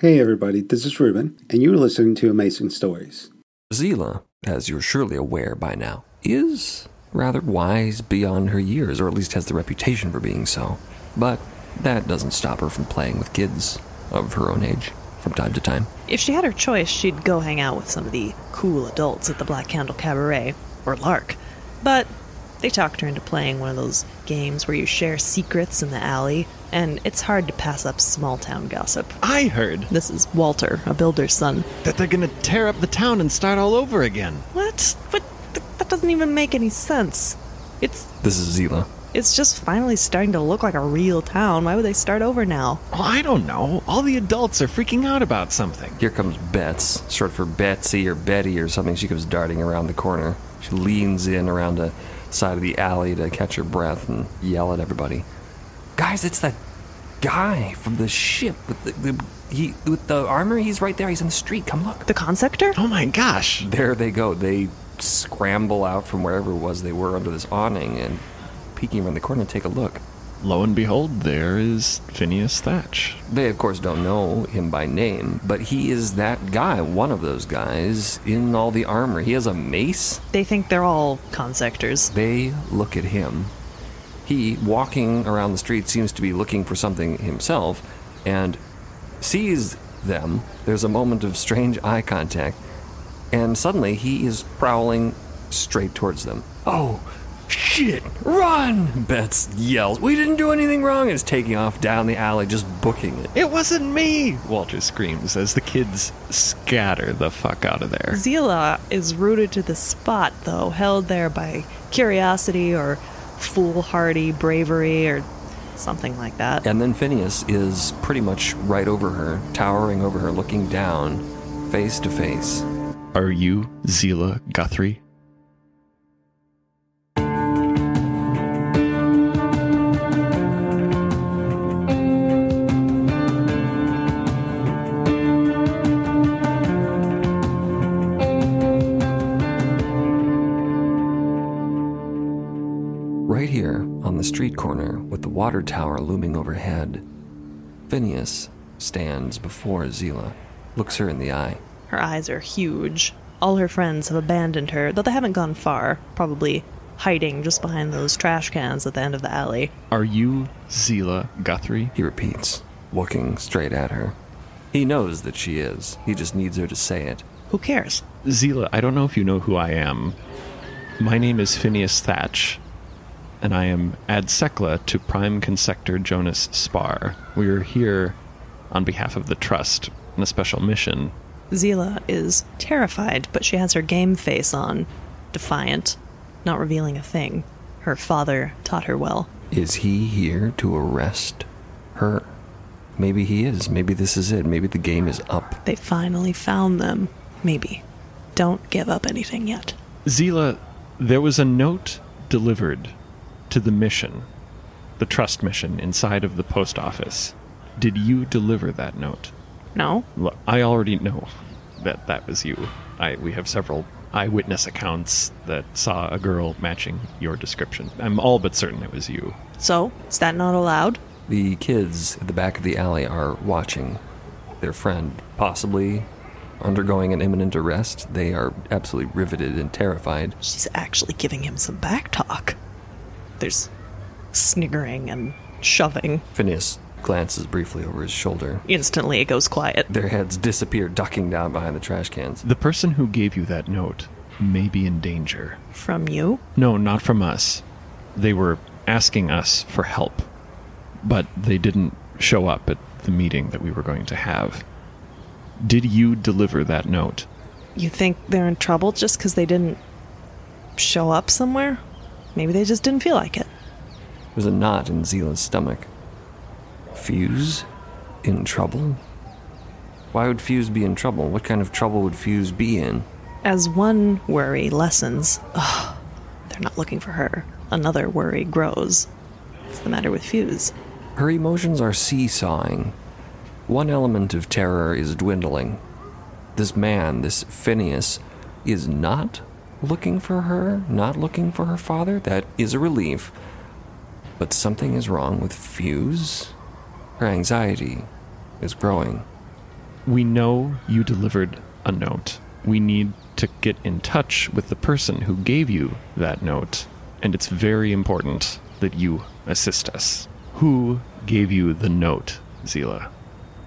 Hey everybody, this is Ruben, and you're listening to Amazing Stories. Zila, as you're surely aware by now, is rather wise beyond her years, or at least has the reputation for being so. But that doesn't stop her from playing with kids of her own age from time to time. If she had her choice, she'd go hang out with some of the cool adults at the Black Candle Cabaret, or Lark. But they talked her into playing one of those games where you share secrets in the alley, and it's hard to pass up small town gossip. I heard This is Walter, a builder's son. that they're gonna tear up the town and start all over again. What? But th- that doesn't even make any sense. It's This is Zila. it's just finally starting to look like a real town. Why would they start over now? Well, I don't know. All the adults are freaking out about something. Here comes Bets, short for Betsy or Betty or something. She comes darting around the corner. She leans in around the side of the alley to catch her breath and yell at everybody. Guys, it's that guy from the ship with the, the he with the armor. He's right there. He's in the street. Come look. The consector? Oh my gosh. There they go. They scramble out from wherever it was they were under this awning and peeking around the corner to take a look. Lo and behold, there is Phineas Thatch. They, of course, don't know him by name, but he is that guy, one of those guys in all the armor. He has a mace. They think they're all consectors. They look at him. He, walking around the street, seems to be looking for something himself and sees them. There's a moment of strange eye contact, and suddenly he is prowling straight towards them. Oh, shit! Run! Bets yells. We didn't do anything wrong. And is taking off down the alley, just booking it. It wasn't me! Walter screams as the kids scatter the fuck out of there. Zila is rooted to the spot, though, held there by curiosity or foolhardy bravery or something like that. And then Phineas is pretty much right over her, towering over her, looking down, face to face. Are you Zila Guthrie? Corner with the water tower looming overhead, Phineas stands before Zila, looks her in the eye. Her eyes are huge. All her friends have abandoned her, though they haven't gone far, probably hiding just behind those trash cans at the end of the alley. Are you Zila Guthrie? He repeats, looking straight at her. He knows that she is. He just needs her to say it. Who cares? Zila, I don't know if you know who I am. My name is Phineas Thatch, and I am adsecla to Prime Consector Jonas Spar. We are here on behalf of the Trust on a special mission. Zila is terrified, but she has her game face on, defiant, not revealing a thing. Her father taught her well. Is he here to arrest her? Maybe he is. Maybe this is it. Maybe the game is up. They finally found them. Maybe. Don't give up anything yet. Zila, there was a note delivered to the mission, the Trust mission inside of the post office. Did you deliver that note? No? Look, I already know that that was you. I we have several eyewitness accounts that saw a girl matching your description. I'm all but certain it was you. So, is that not allowed? The kids at the back of the alley are watching their friend possibly undergoing an imminent arrest. They are absolutely riveted and terrified. She's actually giving him some back talk. There's sniggering and shoving. Phineas glances briefly over his shoulder. Instantly, it goes quiet. Their heads disappear, ducking down behind the trash cans. The person who gave you that note may be in danger. From you? No, not from us. They were asking us for help, but they didn't show up at the meeting that we were going to have. Did you deliver that note? You think they're in trouble just because they didn't show up somewhere? Maybe they just didn't feel like it. Was a knot in Zila's stomach. Fuse? In trouble? Why would Fuse be in trouble? What kind of trouble would Fuse be in? As one worry lessens, ugh, they're not looking for her. Another worry grows. What's the matter with Fuse? Her emotions are seesawing. One element of terror is dwindling. This man, this Phineas, is not looking for her, not looking for her father. That is a relief. But something is wrong with Fuse. Her anxiety is growing. We know you delivered a note. We need to get in touch with the person who gave you that note, and it's very important that you assist us. Who gave you the note, Zila?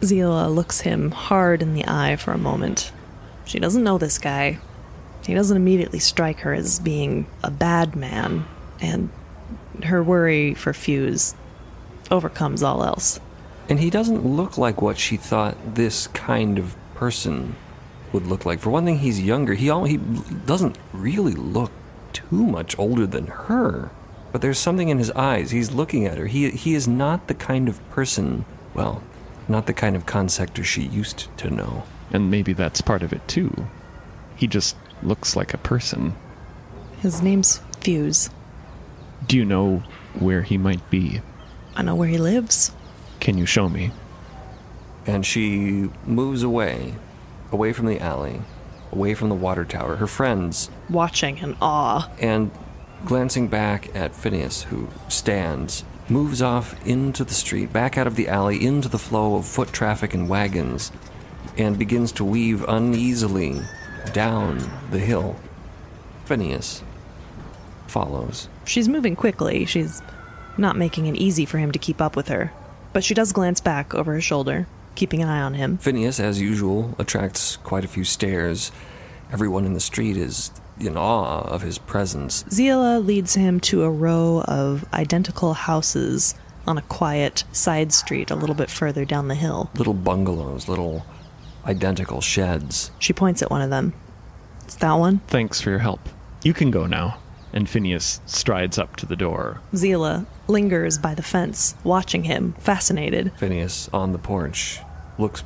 Zila looks him hard in the eye for a moment. She doesn't know this guy. He doesn't immediately strike her as being a bad man, and her worry for Fuse overcomes all else. And he doesn't look like what she thought this kind of person would look like. For one thing, he's younger. He al- he doesn't really look too much older than her. But there's something in his eyes. He's looking at her. He he is not the kind of person, well, not the kind of consector she used to know. And maybe that's part of it too. He just looks like a person. His name's Fuse. Do you know where he might be? I know where he lives. Can you show me? And she moves away, away from the alley, away from the water tower, her friends, Watching in awe. and glancing back at Phineas, who stands, moves off into the street, back out of the alley, into the flow of foot traffic and wagons, and begins to weave uneasily down the hill. Phineas follows. She's moving quickly. She's not making it easy for him to keep up with her. But she does glance back over her shoulder, keeping an eye on him. Phineas, as usual, attracts quite a few stares. Everyone in the street is in awe of his presence. Zila leads him to a row of identical houses on a quiet side street a little bit further down the hill. Little bungalows, little identical sheds. She points at one of them. It's that one. Thanks for your help. You can go now. And Phineas strides up to the door. Zila lingers by the fence, watching him, fascinated. Phineas, on the porch, looks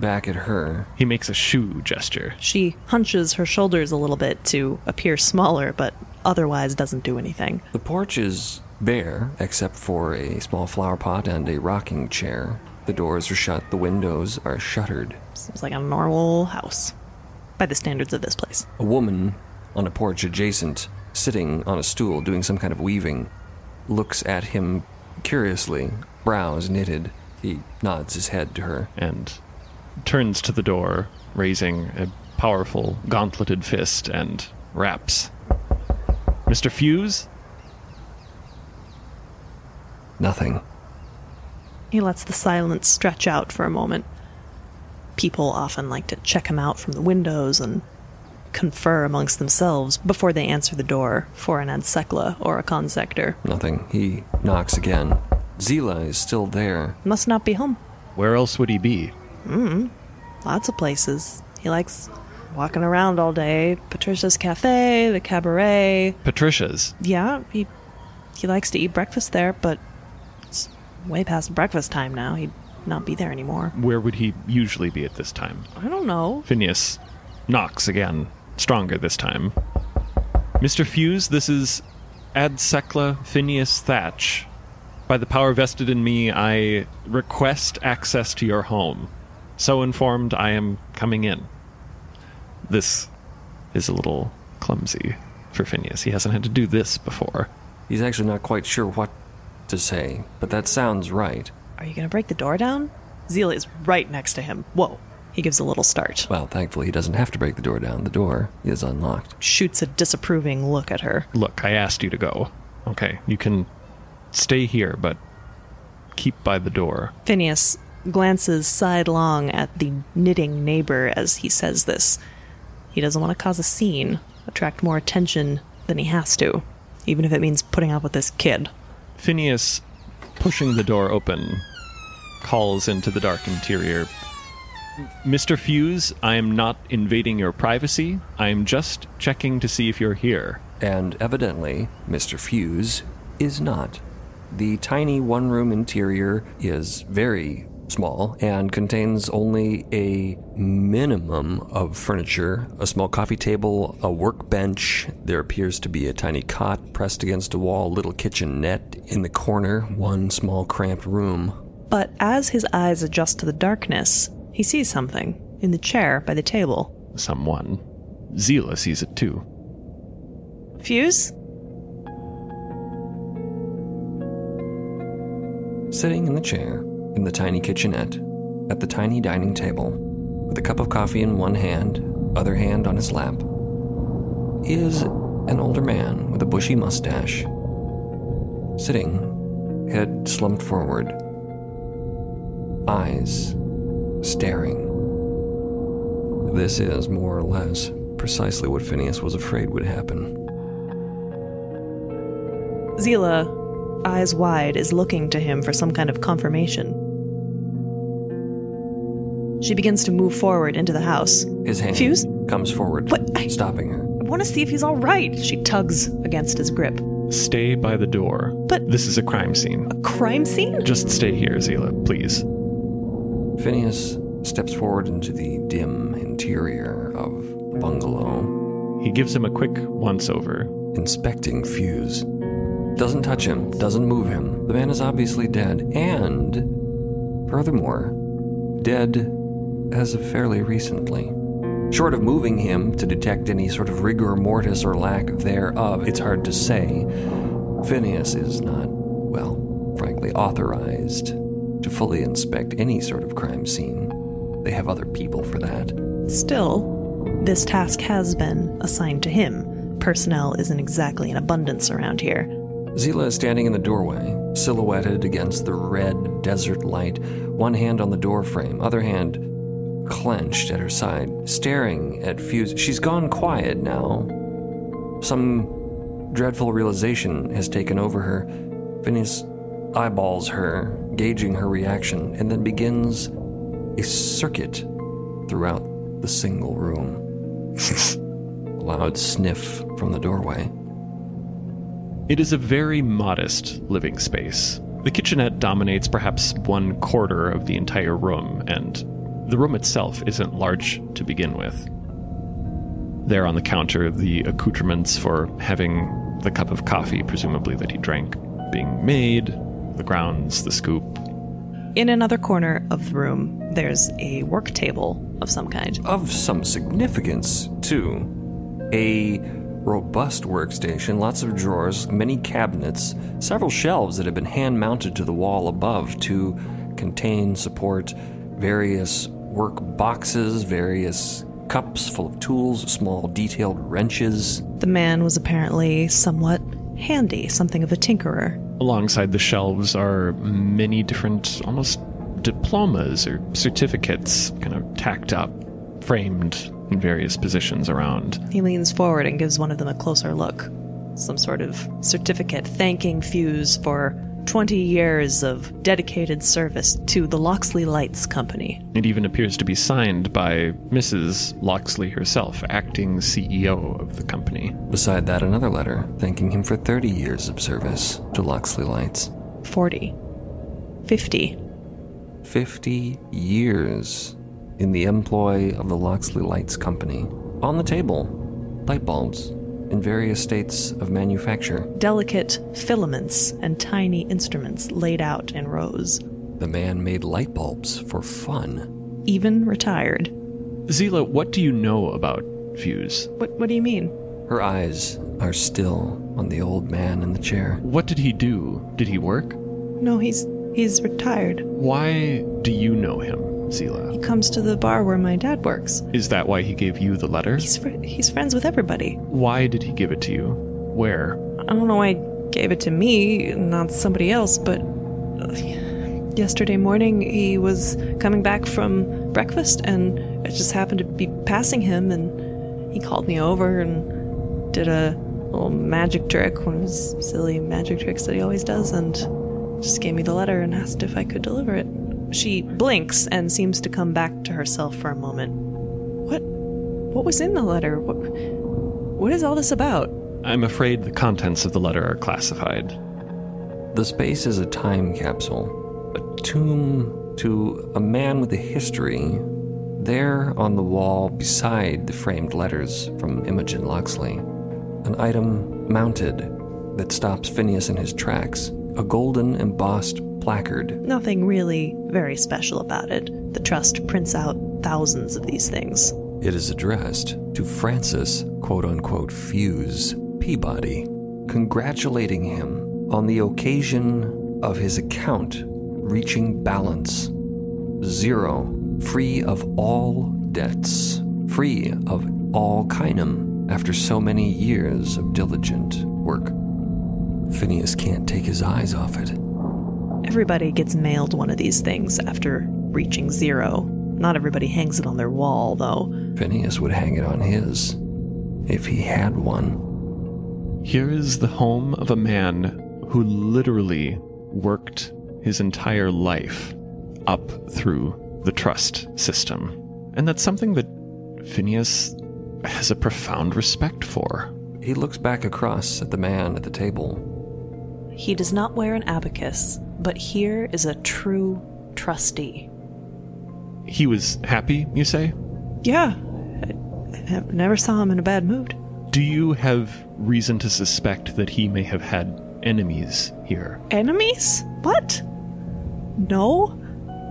back at her. He makes a shoe gesture. She hunches her shoulders a little bit to appear smaller, but otherwise doesn't do anything. The porch is bare, except for a small flower pot and a rocking chair. The doors are shut, the windows are shuttered. Seems like a normal house by the standards of this place. A woman on a porch adjacent, sitting on a stool doing some kind of weaving, looks at him curiously, brows knitted. He nods his head to her. and turns to the door, raising a powerful, gauntleted fist, and raps. Mr. Fuse? Nothing. He lets the silence stretch out for a moment. People often like to check him out from the windows and confer amongst themselves before they answer the door for an Adsecla or a consector. Nothing. He knocks again. Zila is still there. Must not be home. Where else would he be? Mm, lots of places. He likes walking around all day. Patricia's Cafe, the cabaret. Patricia's. Yeah, he he likes to eat breakfast there, but it's way past breakfast time now. He'd not be there anymore. Where would he usually be at this time? I don't know. Phineas knocks again, stronger this time. Mr. Fuse, this is Adsecla Phineas Thatch. By the power vested in me, I request access to your home. So informed, I am coming in. This is a little clumsy for Phineas. He hasn't had to do this before. He's actually not quite sure what to say, but that sounds right. Are you gonna break the door down? Zila is right next to him. Whoa. He gives a little start. Well, thankfully, he doesn't have to break the door down. The door is unlocked. Shoots a disapproving look at her. Look, I asked you to go. Okay, you can stay here, but keep by the door. Phineas glances sidelong at the knitting neighbor as he says this. He doesn't want to cause a scene, attract more attention than he has to, even if it means putting up with this kid. Phineas, pushing the door open, calls into the dark interior. Mr. Fuse, I am not invading your privacy. I am just checking to see if you're here. And evidently, Mr. Fuse is not. The tiny one room interior is very small and contains only a minimum of furniture a small coffee table, a workbench. There appears to be a tiny cot pressed against a wall, a little kitchenette in the corner, one small cramped room. But as his eyes adjust to the darkness, he sees something in the chair by the table. Someone. Zila sees it too. Fuse? Sitting in the chair, in the tiny kitchenette, at the tiny dining table, with a cup of coffee in one hand, other hand on his lap, is an older man with a bushy mustache, sitting, head slumped forward, eyes staring. This is more or less precisely what Phineas was afraid would happen. Zila, eyes wide, is looking to him for some kind of confirmation. She begins to move forward into the house. His hand Fuse? comes forward, What? I- stopping her. I want to see if he's all right. She tugs against his grip. Stay by the door. But- this is a crime scene. A crime scene? Just stay here, Zila, please. Phineas steps forward into the dim interior of the bungalow, He gives him a quick once over. inspecting Fuse. Doesn't touch him, doesn't move him. The man is obviously dead, and furthermore, dead as of fairly recently. Short of moving him to detect any sort of rigor mortis or lack thereof, it's hard to say. Phineas is not, well, frankly, authorized to fully inspect any sort of crime scene. They have other people for that. Still, this task has been assigned to him. Personnel isn't exactly in abundance around here. Zila is standing in the doorway, silhouetted against the red desert light, one hand on the doorframe, other hand clenched at her side, staring at Fuse. She's gone quiet now. Some dreadful realization has taken over her. Phineas eyeballs her, gauging her reaction, and then begins a circuit throughout the single room. a loud sniff from the doorway. It is a very modest living space. The kitchenette dominates perhaps one quarter of the entire room, and the room itself isn't large to begin with. There on the counter, the accoutrements for having the cup of coffee, presumably that he drank, being made, the grounds, the scoop. In another corner of the room, there's a work table of some kind. of some significance, too. A robust workstation, lots of drawers, many cabinets, several shelves that have been hand mounted to the wall above to contain, support various work boxes, various cups full of tools, small detailed wrenches. The man was apparently somewhat handy, something of a tinkerer. Alongside the shelves are many different, almost diplomas or certificates, kind of tacked up, framed in various positions around. He leans forward and gives one of them a closer look. Some sort of certificate thanking Fuse for 20 years of dedicated service to the Loxley Lights Company. It even appears to be signed by Mrs. Loxley herself, acting CEO of the company. Beside that, another letter thanking him for 30 years of service to Loxley Lights. 40. 50. 50 years in the employ of the Loxley Lights Company. On the table, light bulbs in various states of manufacture. Delicate filaments and tiny instruments laid out in rows. The man made light bulbs for fun. Even retired. Zila, what do you know about Fuse? What, what do you mean? Her eyes are still on the old man in the chair. What did he do? Did he work? No, he's he's retired. Why do you know him, Zila? He comes to the bar where my dad works. Is that why he gave you the letter? He's fr- he's friends with everybody. Why did he give it to you? Where? I don't know why he gave it to me, not somebody else, but uh, yesterday morning he was coming back from breakfast and I just happened to be passing him and he called me over and did a little magic trick, one of his silly magic tricks that he always does, and just gave me the letter and asked if I could deliver it. She blinks and seems to come back to herself for a moment. What what was in the letter? What what is all this about? I'm afraid the contents of the letter are classified. The space is a time capsule, a tomb to a man with a history. There on the wall, beside the framed letters from Imogen Loxley, an item mounted that stops Phineas in his tracks a golden embossed placard. Nothing really very special about it. The Trust prints out thousands of these things. It is addressed to Francis, quote unquote, Fuse Peabody, congratulating him on the occasion of his account reaching balance zero, free of all debts, free of all kinem after so many years of diligent work. Phineas can't take his eyes off it. Everybody gets mailed one of these things after reaching zero. Not everybody hangs it on their wall, though. Phineas would hang it on his if he had one. Here is the home of a man who literally worked his entire life up through the trust system. And that's something that Phineas has a profound respect for. He looks back across at the man at the table. He does not wear an abacus, but here is a true trustee. He was happy, you say? Yeah. I, I never saw him in a bad mood. Do you have reason to suspect that he may have had enemies here? Enemies? What? No?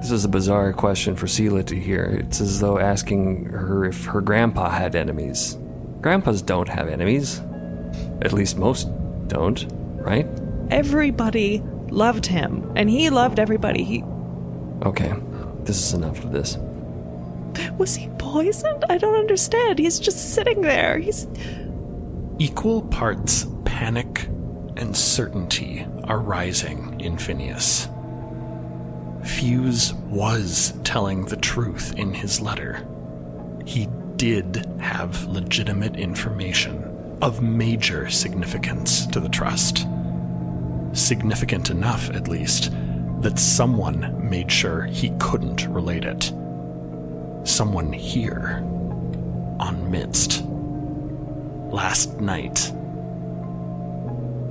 This is a bizarre question for Zila to hear. It's as though asking her if her grandpa had enemies. Grandpas don't have enemies. At least most don't, right? Everybody loved him, and he loved everybody. He Okay, this is enough of this. was he poisoned? I don't understand. He's just sitting there. He's Equal parts panic and certainty are rising in Phineas. Fuse was telling the truth in his letter. He did have legitimate information of major significance to the Trust. Significant enough, at least, that someone made sure he couldn't relate it. Someone here, on Midst, last night.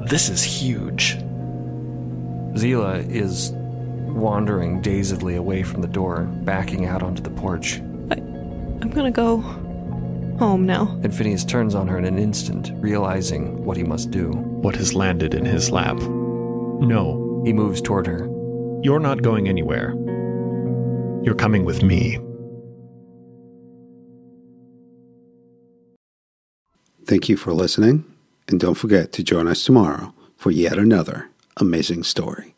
This is huge. Zila is wandering dazedly away from the door, backing out onto the porch. I'm gonna go home now. And Phineas turns on her in an instant, realizing what he must do. What has landed in his lap? No, He moves toward her. you're not going anywhere. You're coming with me. Thank you for listening, and don't forget to join us tomorrow for yet another amazing story.